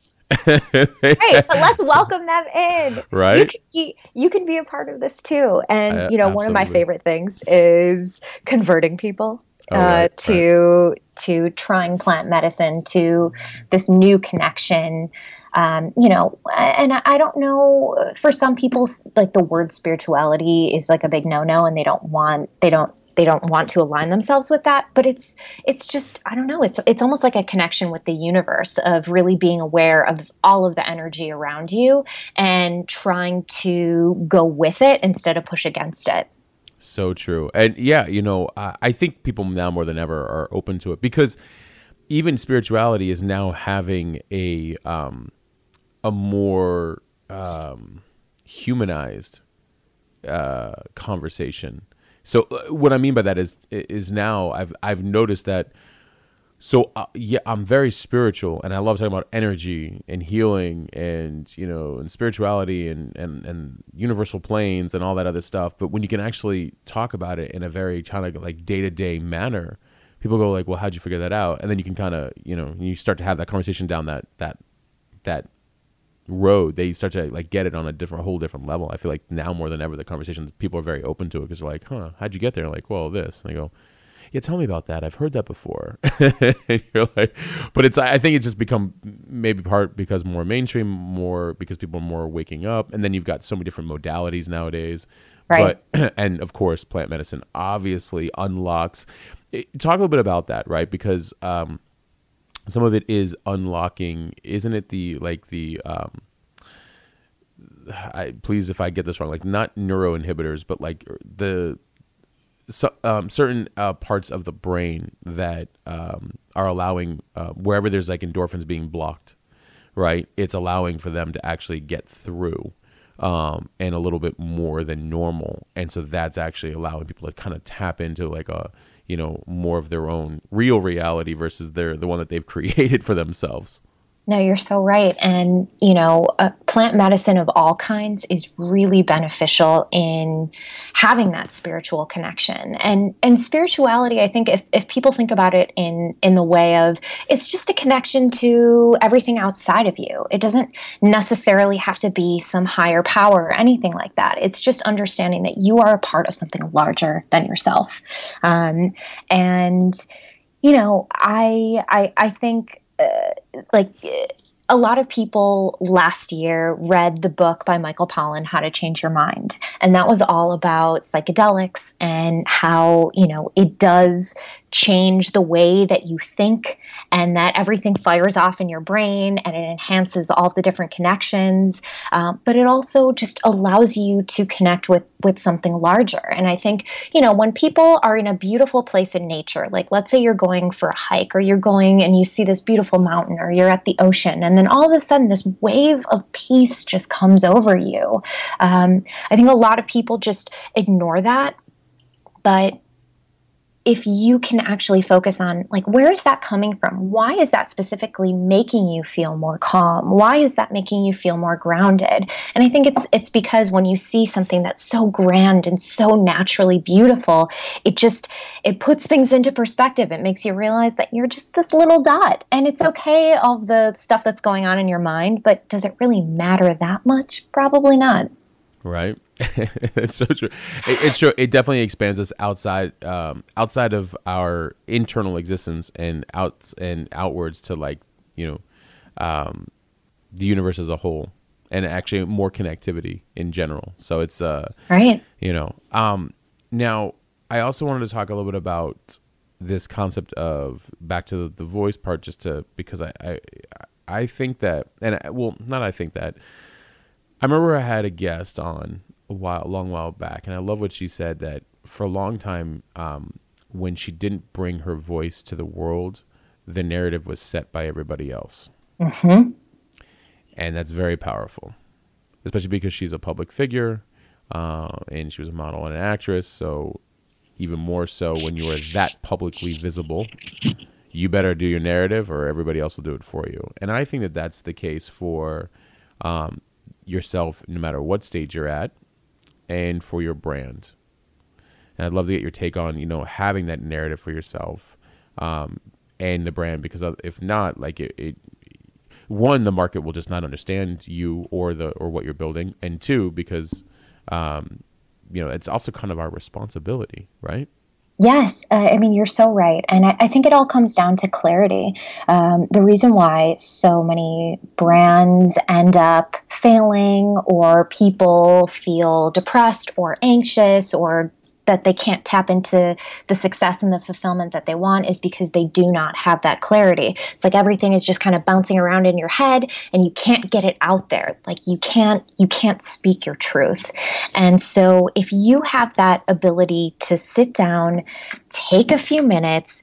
right, but let's welcome them in. Right. You can, you, you can be a part of this too. And, uh, you know, absolutely. one of my favorite things is converting people. Oh, uh, to right. to trying plant medicine to this new connection um, you know and I, I don't know for some people like the word spirituality is like a big no-no and they don't want they don't they don't want to align themselves with that but it's it's just i don't know it's it's almost like a connection with the universe of really being aware of all of the energy around you and trying to go with it instead of push against it So true. And yeah, you know, I, I think people now more than ever are open to it because even spirituality is now having a um, a more um, humanized uh, conversation. So uh, what I mean by that is is now I've I've noticed that. So uh, yeah, I'm very spiritual, and I love talking about energy and healing, and you know, and spirituality, and and and universal planes, and all that other stuff. But when you can actually talk about it in a very kind of like day to day manner, people go like, "Well, how'd you figure that out?" And then you can kind of you know you start to have that conversation down that that that road, they start to like get it on a different, a whole different level. I feel like now more than ever, the conversations people are very open to it because they're like, "Huh, how'd you get there?" like, "Well, this." And they go, "Yeah, tell me about that. I've heard that before." you're like, but it's I think it's just become maybe part because more mainstream, more because people are more waking up, and then you've got so many different modalities nowadays. Right. But and of course, plant medicine obviously unlocks. Talk a little bit about that, right? Because um, some of it is unlocking isn't it the like the um I, please if i get this wrong like not neuroinhibitors but like the so, um, certain uh, parts of the brain that um, are allowing uh, wherever there's like endorphins being blocked right it's allowing for them to actually get through um, and a little bit more than normal. And so that's actually allowing people to kind of tap into like a you know more of their own real reality versus their the one that they've created for themselves no, you're so right. And, you know, uh, plant medicine of all kinds is really beneficial in having that spiritual connection. And and spirituality, I think if, if people think about it in in the way of it's just a connection to everything outside of you. It doesn't necessarily have to be some higher power or anything like that. It's just understanding that you are a part of something larger than yourself. Um, and you know, I I I think uh, like a lot of people last year read the book by Michael Pollan, How to Change Your Mind. And that was all about psychedelics and how, you know, it does change the way that you think and that everything fires off in your brain and it enhances all the different connections. Um, but it also just allows you to connect with, with something larger. And I think, you know, when people are in a beautiful place in nature, like let's say you're going for a hike or you're going and you see this beautiful mountain or you're at the ocean and then all of a sudden this wave of peace just comes over you. Um, I think a lot of people just ignore that. But if you can actually focus on like where is that coming from? Why is that specifically making you feel more calm? Why is that making you feel more grounded? And i think it's it's because when you see something that's so grand and so naturally beautiful it just it puts things into perspective. It makes you realize that you're just this little dot and it's okay all the stuff that's going on in your mind but does it really matter that much? Probably not. Right it's so true. It, it's true. It definitely expands us outside, um, outside of our internal existence and outs and outwards to like you know, um, the universe as a whole, and actually more connectivity in general. So it's uh, right. You know, um, now I also wanted to talk a little bit about this concept of back to the, the voice part, just to because I, I I think that, and I, well, not I think that. I remember I had a guest on a while, a long while back, and I love what she said that for a long time, um, when she didn't bring her voice to the world, the narrative was set by everybody else. Mm-hmm. And that's very powerful, especially because she's a public figure uh, and she was a model and an actress. So, even more so when you are that publicly visible, you better do your narrative or everybody else will do it for you. And I think that that's the case for um, yourself, no matter what stage you're at and for your brand. And I'd love to get your take on, you know, having that narrative for yourself um, and the brand, because if not, like it, it, one, the market will just not understand you or the or what you're building, and two, because um, you know, it's also kind of our responsibility, right? Yes, uh, I mean, you're so right. And I, I, think it all comes down to clarity. Um, the reason why so many brands end up failing or people feel depressed or anxious or that they can't tap into the success and the fulfillment that they want is because they do not have that clarity. It's like everything is just kind of bouncing around in your head and you can't get it out there. Like you can't you can't speak your truth. And so if you have that ability to sit down, take a few minutes,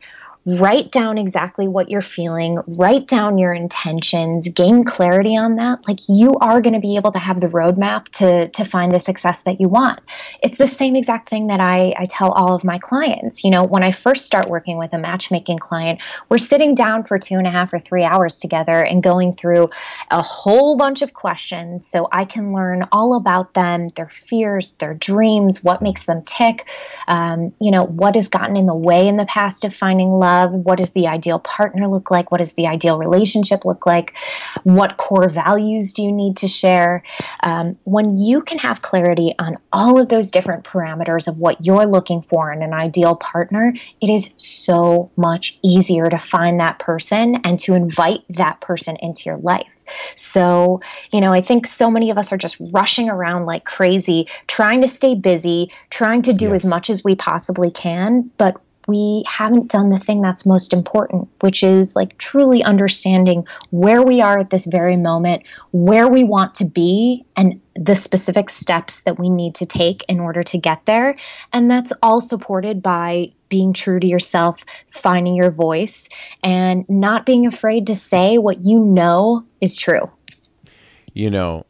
write down exactly what you're feeling, write down your intentions, gain clarity on that, like you are going to be able to have the roadmap to, to find the success that you want. It's the same exact thing that I, I tell all of my clients. You know, when I first start working with a matchmaking client, we're sitting down for two and a half or three hours together and going through a whole bunch of questions so I can learn all about them, their fears, their dreams, what makes them tick, um, you know, what has gotten in the way in the past of finding love love? What does the ideal partner look like? What does the ideal relationship look like? What core values do you need to share? Um, when you can have clarity on all of those different parameters of what you're looking for in an ideal partner, it is so much easier to find that person and to invite that person into your life. So, you know, I think so many of us are just rushing around like crazy, trying to stay busy, trying to do yes. as much as we possibly can. But we haven't done the thing that's most important, which is like truly understanding where we are at this very moment, where we want to be, and the specific steps that we need to take in order to get there. And that's all supported by being true to yourself, finding your voice, and not being afraid to say what you know is true. You know,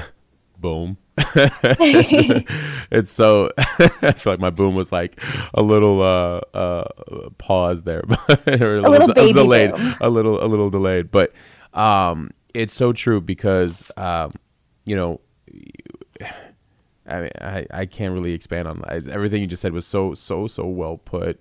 boom it's so I feel like my boom was like a little uh uh pause there, a, a little, little delayed, boom. a little a little delayed, but um it's so true because um you know I mean I I can't really expand on that. everything you just said was so so so well put.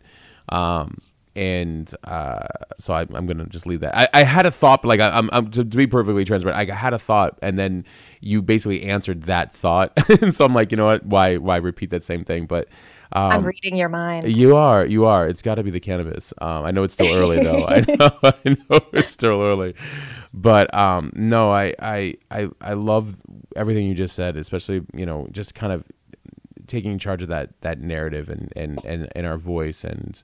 Um and uh, so I, am gonna just leave that. I, I had a thought, but like I, am I'm, to, to, be perfectly transparent, I had a thought, and then you basically answered that thought, and so I'm like, you know what? Why why repeat that same thing? But um, I'm reading your mind. You are, you are. It's got to be the cannabis. Um, I know it's still early though. I know, I know it's still early, but um, no, I, I I I love everything you just said, especially you know just kind of taking charge of that that narrative and and and, and our voice and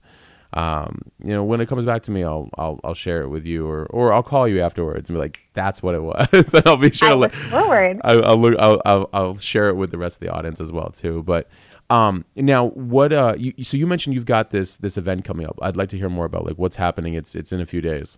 um, you know, when it comes back to me, I'll I'll I'll share it with you, or or I'll call you afterwards and be like, "That's what it was," and I'll be sure I to look forward. I, will look. I'll, I'll I'll share it with the rest of the audience as well too. But um, now what? Uh, you, so you mentioned you've got this this event coming up. I'd like to hear more about like what's happening. It's it's in a few days.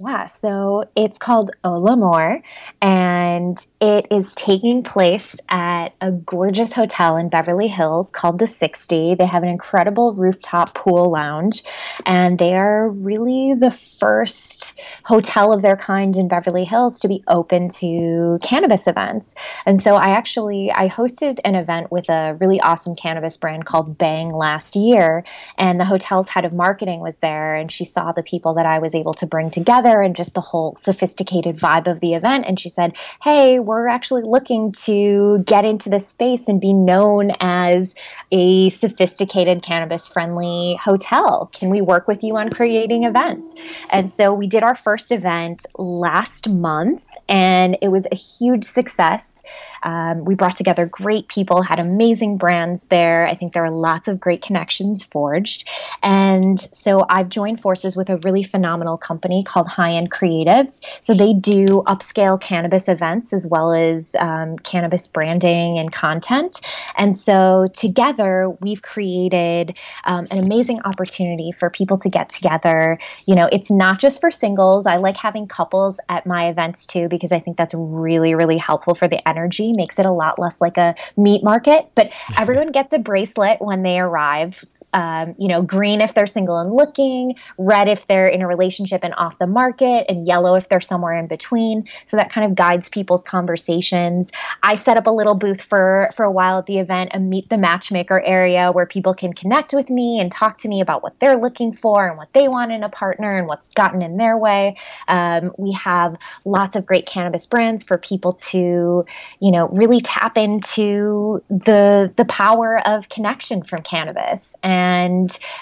Yeah, so it's called Olamore, and it is taking place at a gorgeous hotel in Beverly Hills called the 60. They have an incredible rooftop pool lounge, and they are really the first hotel of their kind in Beverly Hills to be open to cannabis events. And so I actually I hosted an event with a really awesome cannabis brand called Bang last year, and the hotel's head of marketing was there, and she saw the people that I was able to bring together and just the whole sophisticated vibe of the event. And she said, Hey, we're actually looking to get into this space and be known as a sophisticated cannabis friendly hotel. Can we work with you on creating events? And so we did our first event last month, and it was a huge success. Um, we brought together great people, had amazing brands there. I think there are lots of great connections forged. And so I've joined forces with a really phenomenal company called High End Creatives. So they do upscale cannabis events as well as um, cannabis branding and content. And so together we've created um, an amazing opportunity for people to get together. You know, it's not just for singles. I like having couples at my events too because I think that's really, really helpful for the energy makes it a lot less like a meat market. But everyone gets a bracelet when they arrive. Um, you know, green if they're single and looking, red if they're in a relationship and off the market, and yellow if they're somewhere in between. So that kind of guides people's conversations. I set up a little booth for for a while at the event, a meet the matchmaker area where people can connect with me and talk to me about what they're looking for and what they want in a partner and what's gotten in their way. Um, we have lots of great cannabis brands for people to, you know, really tap into the the power of connection from cannabis and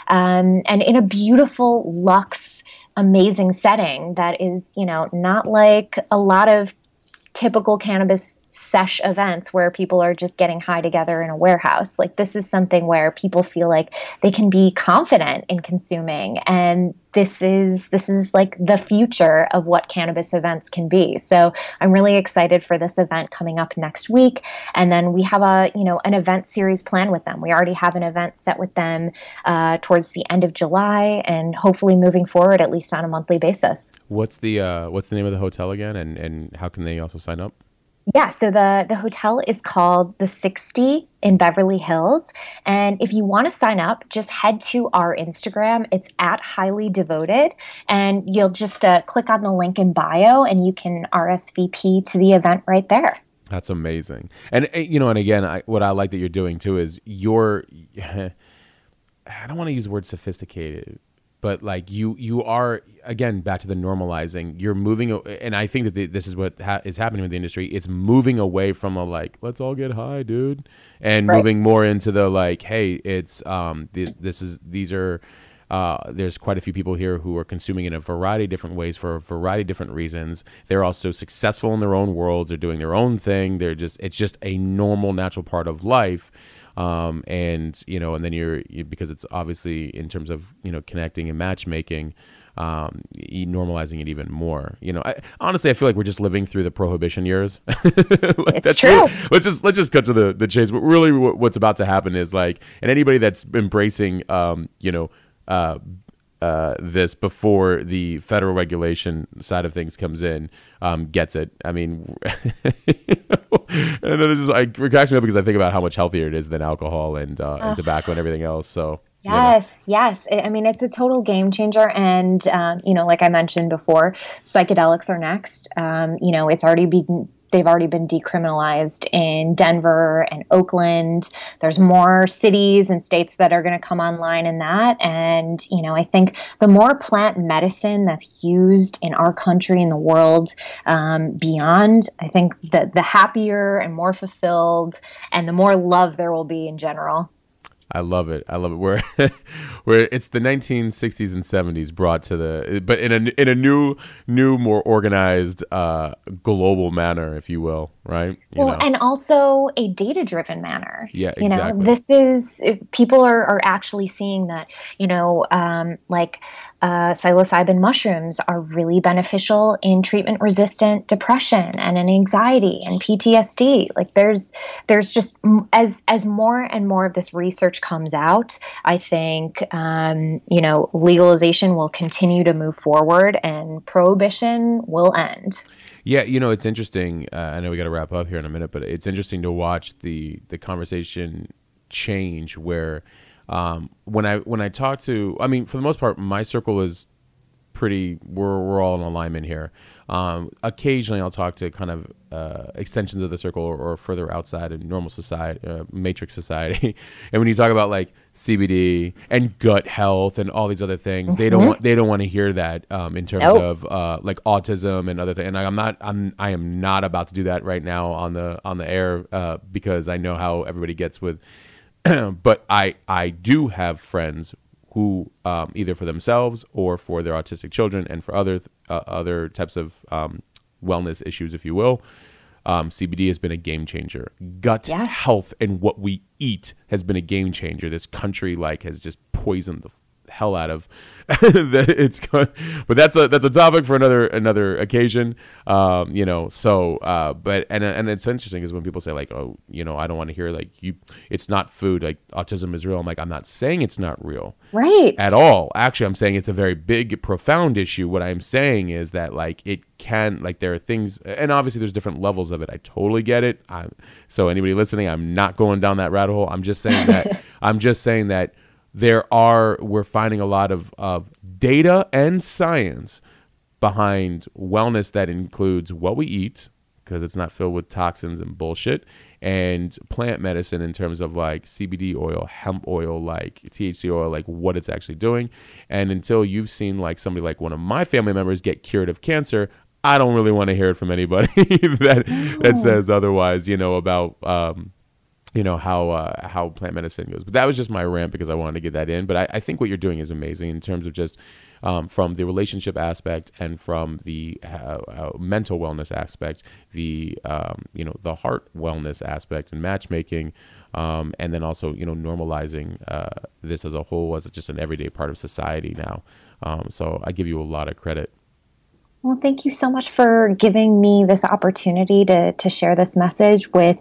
um, and in a beautiful luxe amazing setting that is you know not like a lot of typical cannabis sesh events where people are just getting high together in a warehouse. Like this is something where people feel like they can be confident in consuming and this is this is like the future of what cannabis events can be. So I'm really excited for this event coming up next week and then we have a you know an event series plan with them. We already have an event set with them uh, towards the end of July and hopefully moving forward at least on a monthly basis. What's the uh, what's the name of the hotel again and and how can they also sign up? Yeah, so the the hotel is called the 60 in Beverly Hills, and if you want to sign up, just head to our Instagram. It's at highly devoted, and you'll just uh, click on the link in bio, and you can RSVP to the event right there. That's amazing, and eh, you know, and again, I, what I like that you're doing too is you're. I don't want to use the word sophisticated, but like you you are again back to the normalizing you're moving and i think that the, this is what ha- is happening with the industry it's moving away from a like let's all get high dude and right. moving more into the like hey it's um this, this is these are uh, there's quite a few people here who are consuming in a variety of different ways for a variety of different reasons. They're also successful in their own worlds. They're doing their own thing. They're just it's just a normal, natural part of life um, and you know, and then you're you, because it's obviously in terms of you know connecting and matchmaking, um, normalizing it even more. You know, I, honestly, I feel like we're just living through the prohibition years. like, it's that's true. Really, let's just let's just cut to the the chase. But really, what's about to happen is like, and anybody that's embracing, um, you know, uh, uh, this before the federal regulation side of things comes in um, gets it. I mean, and then it just like, it cracks me up because I think about how much healthier it is than alcohol and, uh, and tobacco and everything else. So Yes, you know. yes. I mean, it's a total game changer. And, um, you know, like I mentioned before, psychedelics are next. Um, you know, it's already been they've already been decriminalized in Denver and Oakland. There's more cities and states that are going to come online in that. And, you know, I think the more plant medicine that's used in our country and the world um, beyond, I think that the happier and more fulfilled and the more love there will be in general. I love it. I love it. Where, where it's the 1960s and 70s brought to the, but in a in a new, new, more organized, uh, global manner, if you will, right? You well, know. and also a data-driven manner. Yeah, you exactly. know, this is people are are actually seeing that. You know, um, like uh, psilocybin mushrooms are really beneficial in treatment-resistant depression and in anxiety and PTSD. Like, there's there's just as as more and more of this research research comes out, I think um, you know legalization will continue to move forward and prohibition will end. Yeah, you know it's interesting. Uh, I know we got to wrap up here in a minute, but it's interesting to watch the the conversation change where um, when I when I talk to, I mean, for the most part, my circle is pretty. We're we're all in alignment here. Um, occasionally, I'll talk to kind of uh, extensions of the circle or, or, further outside in normal society, uh, matrix society. and when you talk about like CBD and gut health and all these other things, mm-hmm. they don't mm-hmm. want they don't want to hear that um, in terms nope. of uh, like autism and other things. And I'm not I'm I am not about to do that right now on the on the air uh, because I know how everybody gets with. but I I do have friends who um, either for themselves or for their autistic children and for other uh, other types of um, wellness issues, if you will. Um, CBD has been a game changer. Gut yes. health and what we eat has been a game changer. This country like has just poisoned the hell out of. that it's but that's a that's a topic for another another occasion. Um, you know, so uh, but and and it's interesting because when people say like, oh, you know, I don't want to hear like you, it's not food. Like autism is real. I'm like, I'm not saying it's not real, right? At all. Actually, I'm saying it's a very big, profound issue. What I'm saying is that like it can like there are things, and obviously there's different levels of it. I totally get it. I'm, so anybody listening, I'm not going down that rabbit hole. I'm just saying that I'm just saying that there are we're finding a lot of, of data and science behind wellness that includes what we eat because it's not filled with toxins and bullshit and plant medicine in terms of like CBD oil, hemp oil, like THC oil, like what it's actually doing. And until you've seen like somebody like one of my family members get cured of cancer, I don't really want to hear it from anybody that that says otherwise, you know, about um, you know how uh, how plant medicine goes. But that was just my rant because I wanted to get that in. But I, I think what you're doing is amazing in terms of just um, from the relationship aspect and from the uh, uh, mental wellness aspect, the um, you know the heart wellness aspect and matchmaking, um, and then also you know normalizing uh, this as a whole as just an everyday part of society now. Um, so I give you a lot of credit. Well, thank you so much for giving me this opportunity to, to share this message with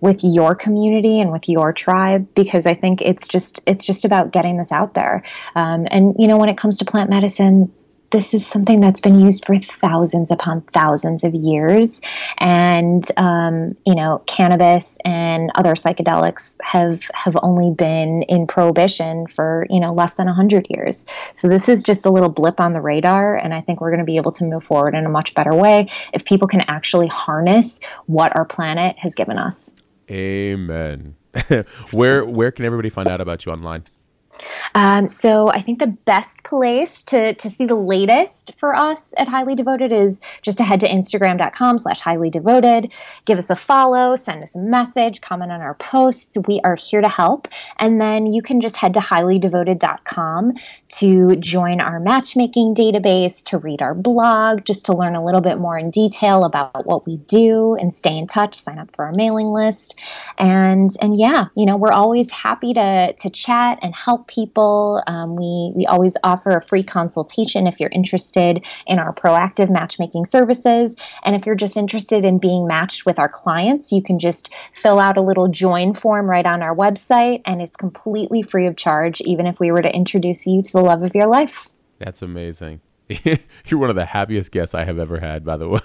with your community and with your tribe because I think it's just it's just about getting this out there. Um, and you know, when it comes to plant medicine, this is something that's been used for thousands upon thousands of years. And, um, you know, cannabis and other psychedelics have, have only been in prohibition for, you know, less than 100 years. So this is just a little blip on the radar. And I think we're going to be able to move forward in a much better way if people can actually harness what our planet has given us. Amen. where where can everybody find out about you online? Um, so I think the best place to, to see the latest for us at Highly Devoted is just to head to Instagram.com slash highly devoted. Give us a follow, send us a message, comment on our posts. We are here to help. And then you can just head to highlydevoted.com to join our matchmaking database, to read our blog, just to learn a little bit more in detail about what we do and stay in touch, sign up for our mailing list. And and yeah, you know, we're always happy to to chat and help people. Um, we we always offer a free consultation if you're interested in our proactive matchmaking services, and if you're just interested in being matched with our clients, you can just fill out a little join form right on our website, and it's completely free of charge, even if we were to introduce you to the love of your life. That's amazing. You're one of the happiest guests I have ever had, by the way.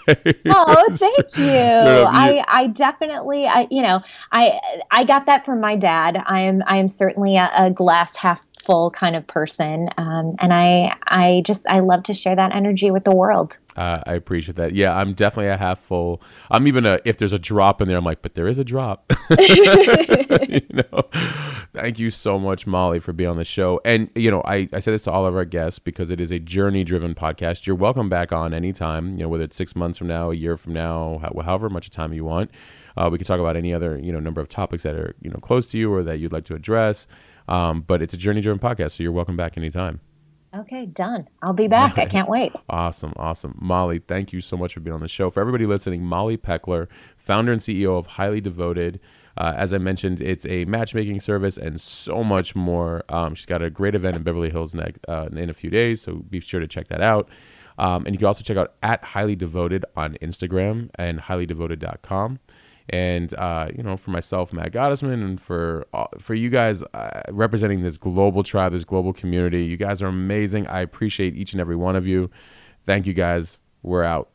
oh, thank you. I, I definitely, I, you know, I, I got that from my dad. I am, I am certainly a, a glass half full kind of person, um, and I, I just, I love to share that energy with the world. Uh, I appreciate that. Yeah, I'm definitely a half full. I'm even a if there's a drop in there, I'm like, but there is a drop. you know. Thank you so much, Molly, for being on the show. And you know, I, I say this to all of our guests because it is a journey driven podcast. You're welcome back on anytime. You know, whether it's six months from now, a year from now, however much time you want. Uh, we can talk about any other you know number of topics that are you know close to you or that you'd like to address. Um, but it's a journey driven podcast, so you're welcome back anytime. Okay, done. I'll be back. I can't wait. Awesome, awesome. Molly, thank you so much for being on the show. For everybody listening, Molly Peckler, founder and CEO of Highly Devoted. Uh, as I mentioned, it's a matchmaking service and so much more. Um, she's got a great event in Beverly Hills next, uh, in a few days, so be sure to check that out. Um, and you can also check out at Highly Devoted on Instagram and highlydevoted.com. And uh, you know, for myself, Matt Gottesman, and for uh, for you guys uh, representing this global tribe, this global community, you guys are amazing. I appreciate each and every one of you. Thank you, guys. We're out.